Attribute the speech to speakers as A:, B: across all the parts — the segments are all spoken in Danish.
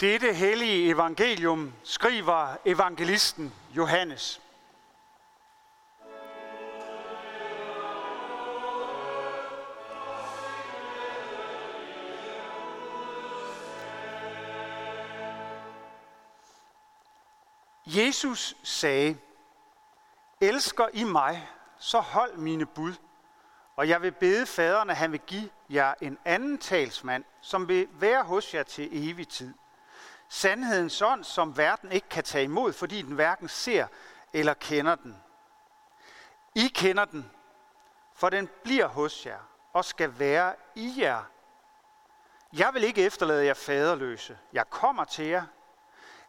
A: Dette hellige evangelium skriver evangelisten Johannes. Jesus sagde, Elsker I mig, så hold mine bud, og jeg vil bede faderen, at han vil give jer en anden talsmand, som vil være hos jer til evig tid – Sandhedens ånd, som verden ikke kan tage imod, fordi den hverken ser eller kender den. I kender den, for den bliver hos jer og skal være i jer. Jeg vil ikke efterlade jer faderløse. Jeg kommer til jer.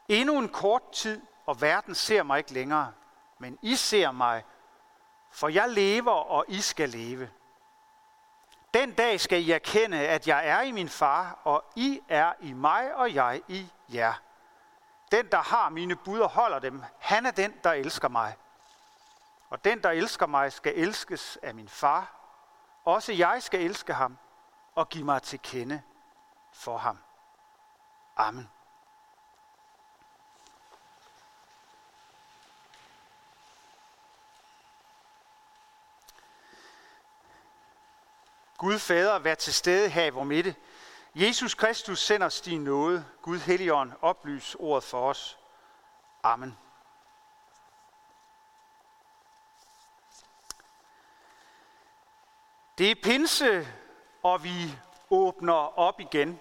A: Endnu en kort tid, og verden ser mig ikke længere. Men I ser mig, for jeg lever, og I skal leve. Den dag skal I erkende, at jeg er i min far, og I er i mig, og jeg i jer. Den, der har mine bud og holder dem, han er den, der elsker mig. Og den, der elsker mig, skal elskes af min far. Også jeg skal elske ham og give mig til kende for ham. Amen. Gud Fader, vær til stede her i vores midte. Jesus Kristus sender os din nåde. Gud Helligånd, oplys ordet for os. Amen. Det er pinse, og vi åbner op igen.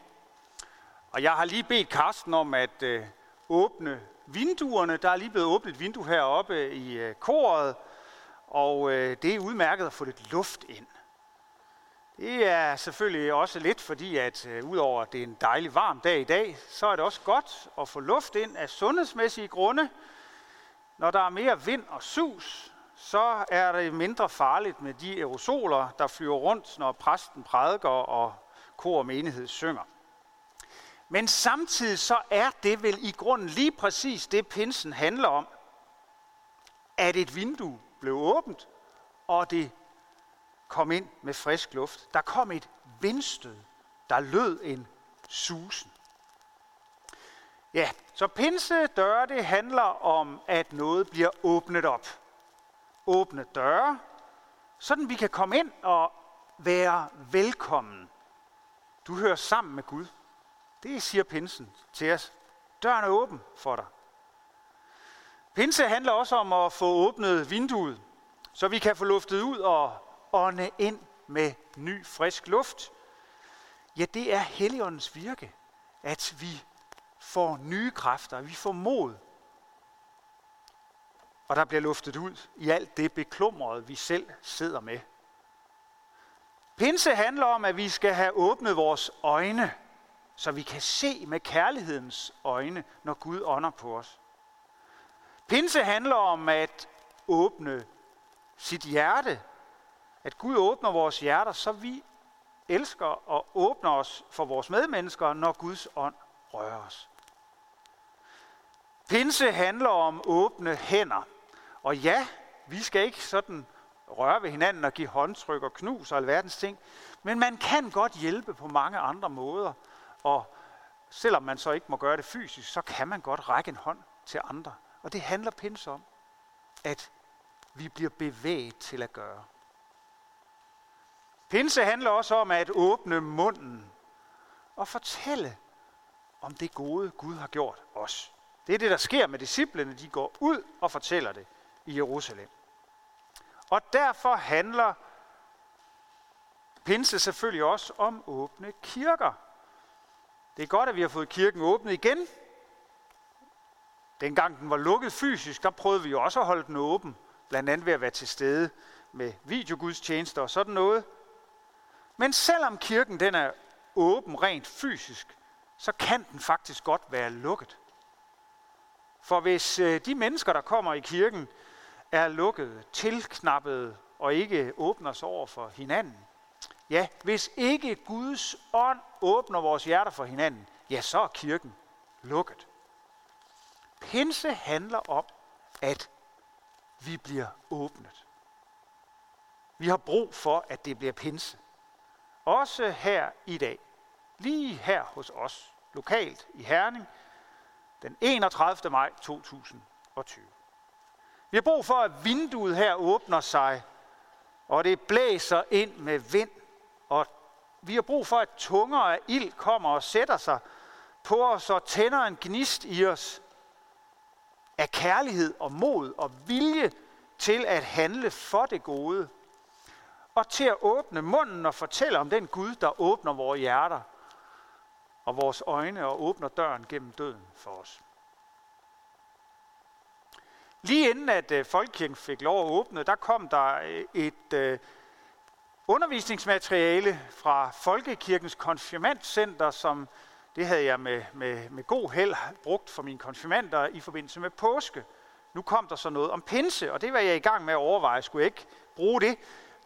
A: Og jeg har lige bedt Karsten om at øh, åbne vinduerne. Der er lige blevet åbnet et vindue heroppe i øh, koret, og øh, det er udmærket at få lidt luft ind. Det er selvfølgelig også lidt fordi, at øh, udover at det er en dejlig varm dag i dag, så er det også godt at få luft ind af sundhedsmæssige grunde. Når der er mere vind og sus, så er det mindre farligt med de aerosoler, der flyver rundt, når præsten prædiker og kor og menighed synger. Men samtidig så er det vel i grunden lige præcis det, pinsen handler om. At et vindue blev åbent, og det kom ind med frisk luft. Der kom et vindstød, der lød en susen. Ja, så pinse døre, det handler om, at noget bliver åbnet op. Åbne døre, sådan vi kan komme ind og være velkommen. Du hører sammen med Gud. Det siger pinsen til os. Døren er åben for dig. Pinse handler også om at få åbnet vinduet, så vi kan få luftet ud og ånde ind med ny, frisk luft, ja, det er Helligåndens virke, at vi får nye kræfter, vi får mod. Og der bliver luftet ud i alt det beklumrede, vi selv sidder med. Pinse handler om, at vi skal have åbnet vores øjne, så vi kan se med kærlighedens øjne, når Gud ånder på os. Pinse handler om at åbne sit hjerte at Gud åbner vores hjerter, så vi elsker og åbner os for vores medmennesker, når Guds ånd rører os. Pinse handler om åbne hænder. Og ja, vi skal ikke sådan røre ved hinanden og give håndtryk og knus og alverdens ting. Men man kan godt hjælpe på mange andre måder. Og selvom man så ikke må gøre det fysisk, så kan man godt række en hånd til andre. Og det handler pinse om, at vi bliver bevæget til at gøre. Pinse handler også om at åbne munden og fortælle om det gode, Gud har gjort os. Det er det, der sker med disciplene. De går ud og fortæller det i Jerusalem. Og derfor handler pinse selvfølgelig også om åbne kirker. Det er godt, at vi har fået kirken åbnet igen. Dengang den var lukket fysisk, der prøvede vi jo også at holde den åben. Blandt andet ved at være til stede med videogudstjenester og sådan noget. Men selvom kirken den er åben rent fysisk, så kan den faktisk godt være lukket. For hvis øh, de mennesker, der kommer i kirken, er lukket, tilknappet og ikke åbner sig over for hinanden, ja, hvis ikke Guds ånd åbner vores hjerter for hinanden, ja, så er kirken lukket. Pinse handler om, at vi bliver åbnet. Vi har brug for, at det bliver pinse. Også her i dag, lige her hos os, lokalt i Herning den 31. maj 2020. Vi har brug for, at vinduet her åbner sig, og det blæser ind med vind, og vi har brug for, at tunger af ild kommer og sætter sig på os og tænder en gnist i os af kærlighed og mod og vilje til at handle for det gode. Og til at åbne munden og fortælle om den Gud, der åbner vores hjerter og vores øjne og åbner døren gennem døden for os. Lige inden at øh, Folkekirken fik lov at åbne, der kom der øh, et øh, undervisningsmateriale fra Folkekirkens konfirmandcenter, som det havde jeg med, med, med god held brugt for mine konfirmander i forbindelse med påske. Nu kom der så noget om pinse, og det var jeg i gang med at overveje. Skulle jeg ikke bruge det?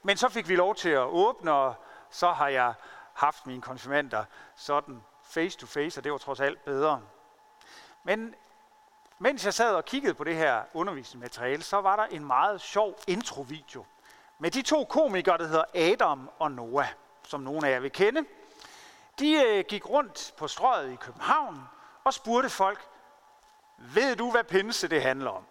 A: Men så fik vi lov til at åbne, og så har jeg haft mine konfirmander sådan face to face, og det var trods alt bedre. Men mens jeg sad og kiggede på det her undervisningsmateriale, så var der en meget sjov introvideo med de to komikere, der hedder Adam og Noah, som nogle af jer vil kende. De øh, gik rundt på strøget i København og spurgte folk, ved du, hvad pinse det handler om?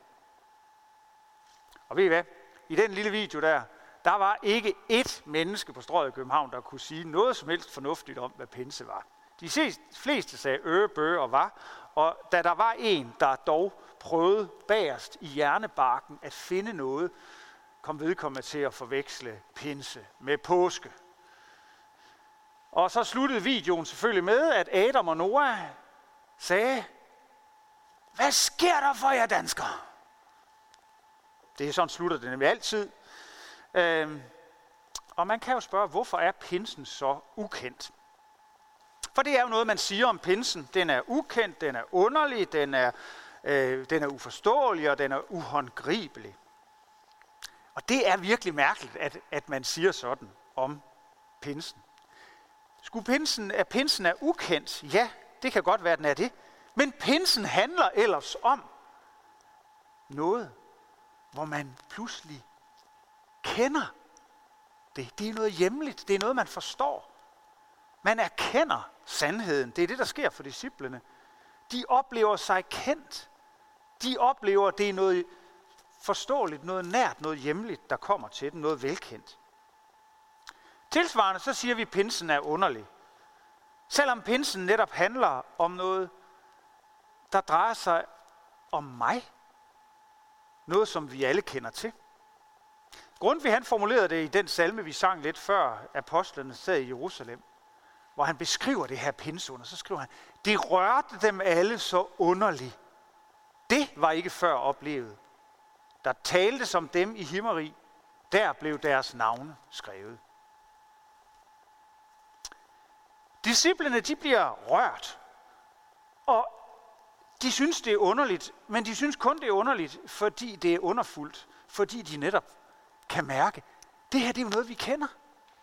A: Og ved I hvad? I den lille video der, der var ikke ét menneske på strøget i København, der kunne sige noget som helst fornuftigt om, hvad pinse var. De fleste sagde øh, bøge og var, og da der var en, der dog prøvede bagerst i hjernebarken at finde noget, kom vedkommende til at forveksle pinse med påske. Og så sluttede videoen selvfølgelig med, at Adam og Noah sagde, hvad sker der for jer danskere? Det er sådan slutter det nemlig altid. Øhm, og man kan jo spørge, hvorfor er pinsen så ukendt? For det er jo noget, man siger om pinsen. Den er ukendt, den er underlig, den er, øh, den er uforståelig og den er uhåndgribelig. Og det er virkelig mærkeligt, at, at man siger sådan om pinsen. Skulle pinsen, at pinsen er ukendt? Ja, det kan godt være, at den er det. Men pinsen handler ellers om noget, hvor man pludselig kender det. Det er noget hjemligt. Det er noget, man forstår. Man erkender sandheden. Det er det, der sker for disciplene. De oplever sig kendt. De oplever, at det er noget forståeligt, noget nært, noget hjemligt, der kommer til dem, noget velkendt. Tilsvarende så siger vi, at pinsen er underlig. Selvom pinsen netop handler om noget, der drejer sig om mig. Noget, som vi alle kender til. Grundtvig han formulerede det i den salme, vi sang lidt før apostlene sad i Jerusalem, hvor han beskriver det her pinsunder. Så skriver han, det rørte dem alle så underligt. Det var ikke før oplevet. Der talte som dem i himmeri, der blev deres navne skrevet. Disciplene de bliver rørt, og de synes, det er underligt, men de synes kun, det er underligt, fordi det er underfuldt, fordi de netop kan mærke, det her det er jo noget, vi kender.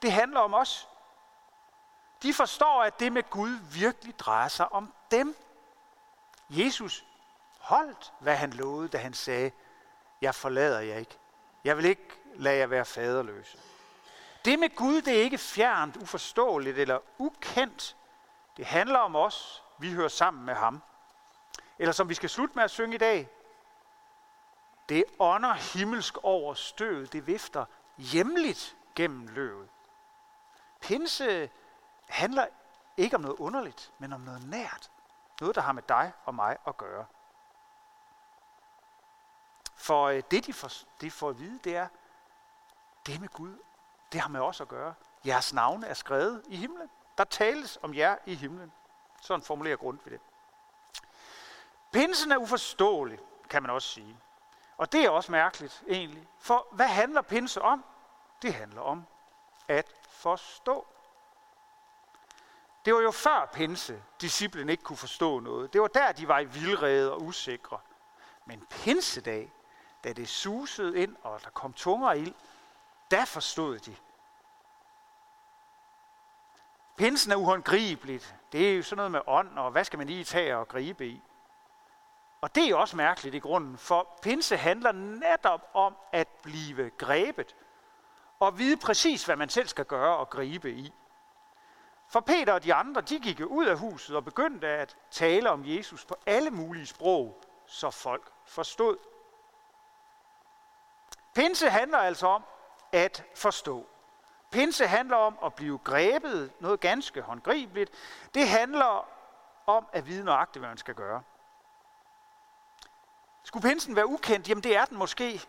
A: Det handler om os. De forstår, at det med Gud virkelig drejer sig om dem. Jesus holdt, hvad han lovede, da han sagde, jeg forlader jer ikke. Jeg vil ikke lade jer være faderløse. Det med Gud, det er ikke fjernt, uforståeligt eller ukendt. Det handler om os. Vi hører sammen med ham. Eller som vi skal slutte med at synge i dag. Det ånder himmelsk over støvet. Det vifter hjemligt gennem løvet. Pinse handler ikke om noget underligt, men om noget nært. Noget, der har med dig og mig at gøre. For øh, det, de får, de får at vide, det er, det med Gud, det har med os at gøre. Jeres navne er skrevet i himlen. Der tales om jer i himlen. Sådan formulerer grund ved det. Pinsen er uforståelig, kan man også sige. Og det er også mærkeligt egentlig. For hvad handler pinse om? Det handler om at forstå. Det var jo før pinse, disciplen ikke kunne forstå noget. Det var der, de var i vildrede og usikre. Men pinsedag, da det susede ind, og der kom tunger ild, der forstod de. Pinsen er uhåndgribeligt. Det er jo sådan noget med ånd, og hvad skal man lige tage og gribe i? Og det er jo også mærkeligt i grunden, for pinse handler netop om at blive grebet, og vide præcis, hvad man selv skal gøre og gribe i. For Peter og de andre, de gik ud af huset og begyndte at tale om Jesus på alle mulige sprog, så folk forstod. Pinse handler altså om at forstå. Pinse handler om at blive grebet, noget ganske håndgribeligt. Det handler om at vide nøjagtigt, hvad man skal gøre. Skulle pinsen være ukendt? Jamen det er den måske.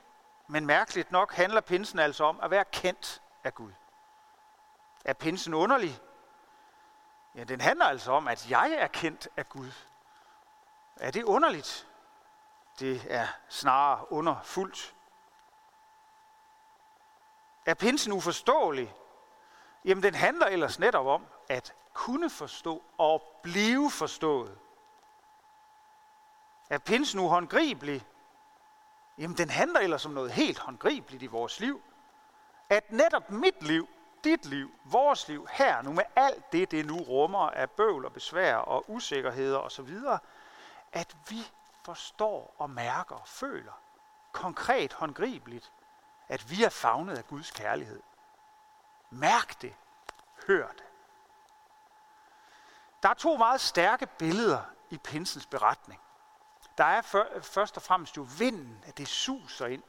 A: Men mærkeligt nok handler pinsen altså om at være kendt af Gud. Er pinsen underlig? Ja, den handler altså om, at jeg er kendt af Gud. Er det underligt? Det er snarere underfuldt. Er pinsen uforståelig? Jamen, den handler ellers netop om at kunne forstå og blive forstået. Er pinsen uhåndgribelig? Jamen, den handler ellers om noget helt håndgribeligt i vores liv. At netop mit liv, dit liv, vores liv her nu med alt det, det nu rummer af bøvl og besvær og usikkerheder osv., at vi forstår og mærker og føler konkret håndgribeligt, at vi er fagnet af Guds kærlighed. Mærk det. Hør det. Der er to meget stærke billeder i Pinsens beretning. Der er først og fremmest jo vinden, at det suser ind.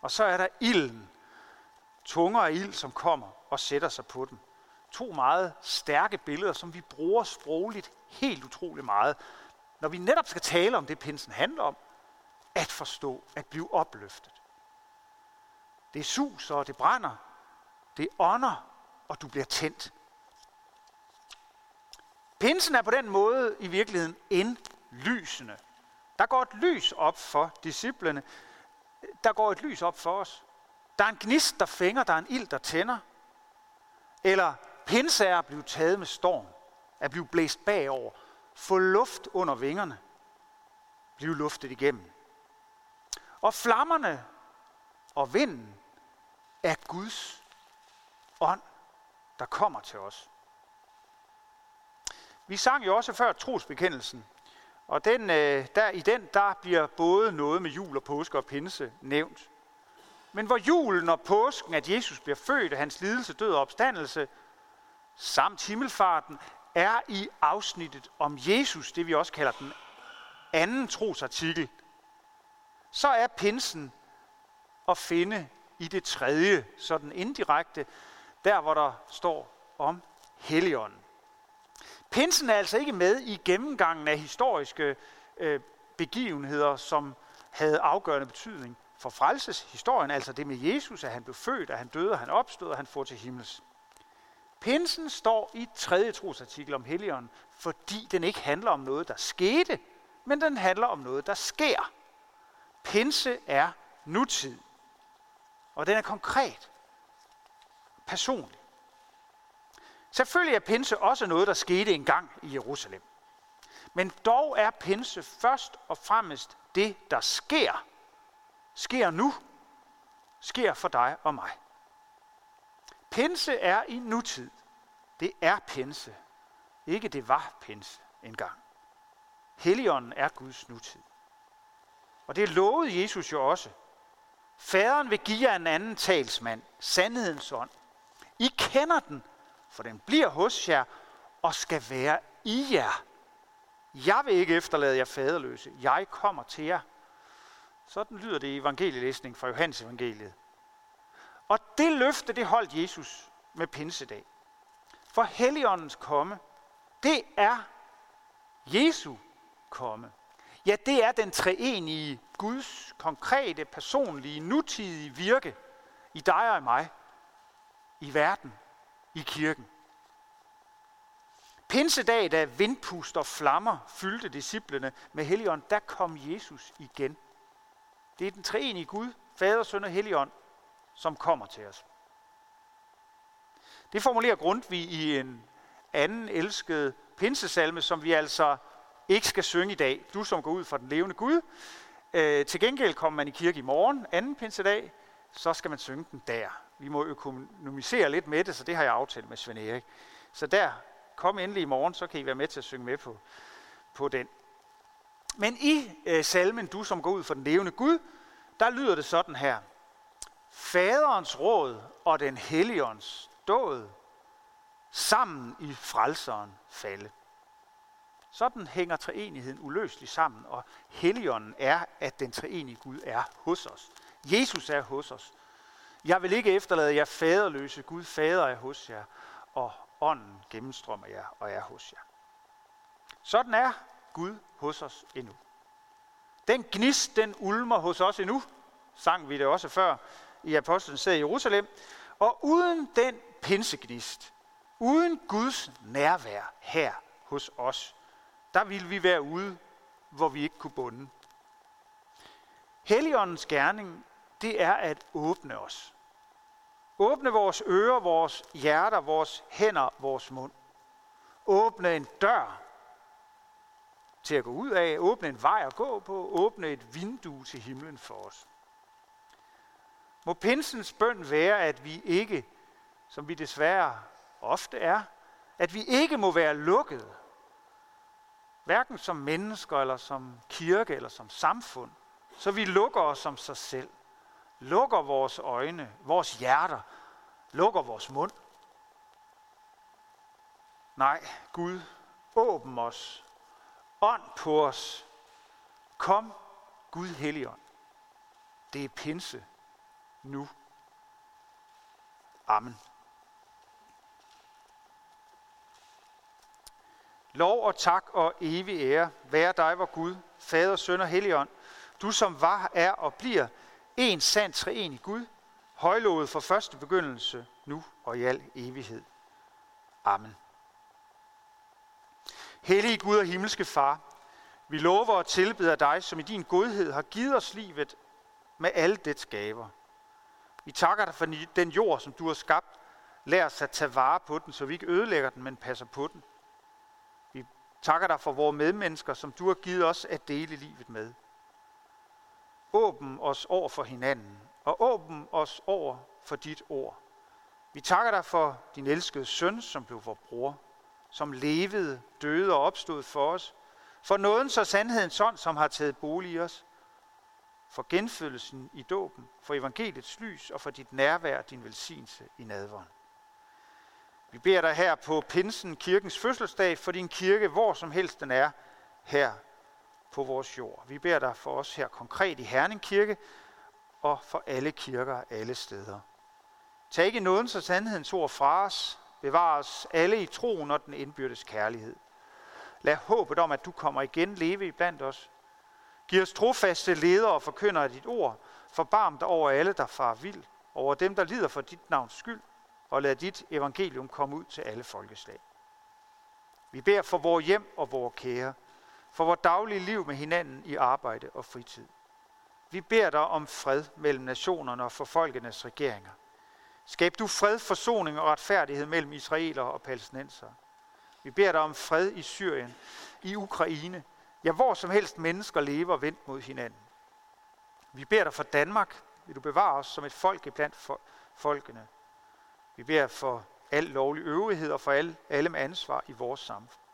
A: Og så er der ilden, tunger af ild, som kommer og sætter sig på dem. To meget stærke billeder, som vi bruger sprogligt helt utrolig meget, når vi netop skal tale om det, pinsen handler om, at forstå, at blive opløftet. Det suser, og det brænder. Det ånder, og du bliver tændt. Pinsen er på den måde i virkeligheden indlysende. Der går et lys op for disciplene. Der går et lys op for os. Der er en gnist, der fænger, der er en ild, der tænder. Eller pinse er at blive taget med storm, at blive blæst bagover, få luft under vingerne, blive luftet igennem. Og flammerne og vinden er Guds ånd, der kommer til os. Vi sang jo også før trosbekendelsen, og den, øh, der, i den der bliver både noget med jul og påske og pinse nævnt. Men hvor julen og påsken, at Jesus bliver født og hans lidelse, død og opstandelse, samt himmelfarten, er i afsnittet om Jesus, det vi også kalder den anden trosartikel, så er pinsen at finde i det tredje, sådan indirekte, der hvor der står om Helligånden. Pinsen er altså ikke med i gennemgangen af historiske øh, begivenheder, som havde afgørende betydning for frelseshistorien, altså det med Jesus, at han blev født, at han døde, at han opstod, at han får til himmels. Pinsen står i tredje trosartikel om Helligånden, fordi den ikke handler om noget, der skete, men den handler om noget, der sker. Pinse er nutid, og den er konkret, personlig. Selvfølgelig er pinse også noget, der skete engang i Jerusalem. Men dog er pinse først og fremmest det, der sker. Sker nu. Sker for dig og mig. Pinse er i nutid. Det er pinse. Ikke det var pinse engang. Helligånden er Guds nutid. Og det lovede Jesus jo også. Faderen vil give jer en anden talsmand, sandhedens ånd. I kender den, for den bliver hos jer og skal være i jer. Jeg vil ikke efterlade jer faderløse. Jeg kommer til jer. Sådan lyder det i evangelielæsning fra Johannes evangeliet. Og det løfte, det holdt Jesus med pinsedag. For Helligåndens komme, det er Jesu komme. Ja, det er den treenige Guds konkrete, personlige, nutidige virke i dig og i mig, i verden, i kirken. Pinsedag, da vindpust og flammer fyldte disciplene med Helligånd, der kom Jesus igen. Det er den treenige Gud, Fader, Søn og Helligånd, som kommer til os. Det formulerer Grundtvig i en anden elsket pinsesalme, som vi altså ikke skal synge i dag. Du som går ud fra den levende Gud. Øh, til gengæld kommer man i kirke i morgen, anden pinsedag, så skal man synge den der. Vi må økonomisere lidt med det, så det har jeg aftalt med Svend Erik. Så der, kom endelig i morgen, så kan I være med til at synge med på, på den. Men i øh, salmen, du som går ud for den levende Gud, der lyder det sådan her. Faderens råd og den helligånds dåd sammen i frelseren falde. Sådan hænger treenigheden uløseligt sammen, og Helligånden er, at den treenige Gud er hos os. Jesus er hos os. Jeg vil ikke efterlade jer faderløse. Gud fader er hos jer, og ånden gennemstrømmer jer og er hos jer. Sådan er Gud hos os endnu. Den gnist, den ulmer hos os endnu, sang vi det også før i Apostlen i Jerusalem. Og uden den pinsegnist, uden Guds nærvær her hos os, der ville vi være ude, hvor vi ikke kunne bunde. Helligåndens gerning, det er at åbne os. Åbne vores ører, vores hjerter, vores hænder, vores mund. Åbne en dør til at gå ud af, åbne en vej at gå på, åbne et vindue til himlen for os. Må pinsens bøn være, at vi ikke, som vi desværre ofte er, at vi ikke må være lukkede, hverken som mennesker, eller som kirke, eller som samfund, så vi lukker os som sig selv, lukker vores øjne, vores hjerter, lukker vores mund. Nej, Gud, åbn os, ånd på os, kom, Gud Helligånd. Det er pinse nu. Amen. Lov og tak og evig ære være dig, vor Gud, Fader, Søn og Helligånd, du som var, er og bliver en sand treenig Gud, højlovet fra første begyndelse, nu og i al evighed. Amen. Hellige Gud og himmelske Far, vi lover og tilbeder dig, som i din godhed har givet os livet med alle dets gaver. Vi takker dig for den jord, som du har skabt. Lær os at tage vare på den, så vi ikke ødelægger den, men passer på den. Vi takker dig for vores medmennesker, som du har givet os at dele livet med. Åbn os over for hinanden, og åbn os over for dit ord. Vi takker dig for din elskede søn, som blev vor bror, som levede, døde og opstod for os, for nåden så sandhedens ånd, som har taget bolig i os, for genfødelsen i dåben, for evangeliets lys og for dit nærvær og din velsignelse i nadvånd. Vi beder dig her på Pinsen, kirkens fødselsdag, for din kirke, hvor som helst den er, her på vores jord. Vi beder dig for os her konkret i Herning Kirke, og for alle kirker alle steder. Tag ikke nådens og sandhedens ord fra os. Bevar os alle i troen og den indbyrdes kærlighed. Lad håbet om, at du kommer igen leve i blandt os. Giv os trofaste ledere og forkynder af dit ord. Forbarm dig over alle, der far vild, over dem, der lider for dit navns skyld, og lad dit evangelium komme ud til alle folkeslag. Vi beder for vores hjem og vores kære, for vores daglige liv med hinanden i arbejde og fritid. Vi beder dig om fred mellem nationerne og for folkenes regeringer. Skab du fred, forsoning og retfærdighed mellem israelere og palæstinenser. Vi beder dig om fred i Syrien, i Ukraine, ja hvor som helst mennesker lever vendt mod hinanden. Vi beder dig for Danmark, vil du bevare os som et folk blandt folkene. Vi beder for al lovlig øvrighed og for alle, alle med ansvar i vores samfund.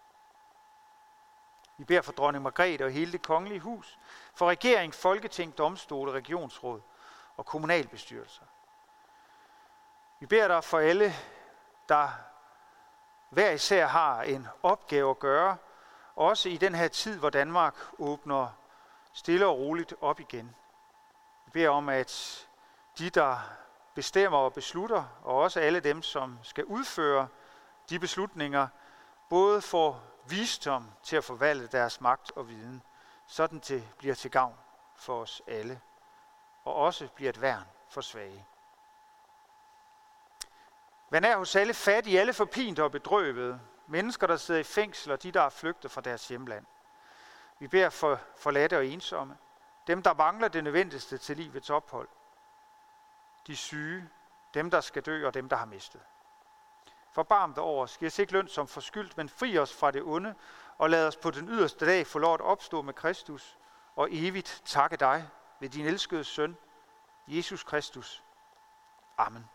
A: Vi beder for dronning Margrethe og hele det kongelige hus, for regering, folketing, domstole, regionsråd og kommunalbestyrelser. Vi beder dig for alle, der hver især har en opgave at gøre, også i den her tid, hvor Danmark åbner stille og roligt op igen. Vi beder om, at de, der bestemmer og beslutter, og også alle dem, som skal udføre de beslutninger, både får visdom til at forvalte deres magt og viden, sådan det bliver til gavn for os alle, og også bliver et værn for svage. Man er hos alle fattige, alle forpinte og bedrøvede, mennesker, der sidder i fængsel, og de, der er flygtet fra deres hjemland. Vi beder for forladte og ensomme, dem, der mangler det nødvendigste til livets ophold, de syge, dem, der skal dø, og dem, der har mistet. Forbarm dig over os, giv os ikke løn som forskyldt, men fri os fra det onde, og lad os på den yderste dag få lov at opstå med Kristus, og evigt takke dig ved din elskede søn, Jesus Kristus. Amen.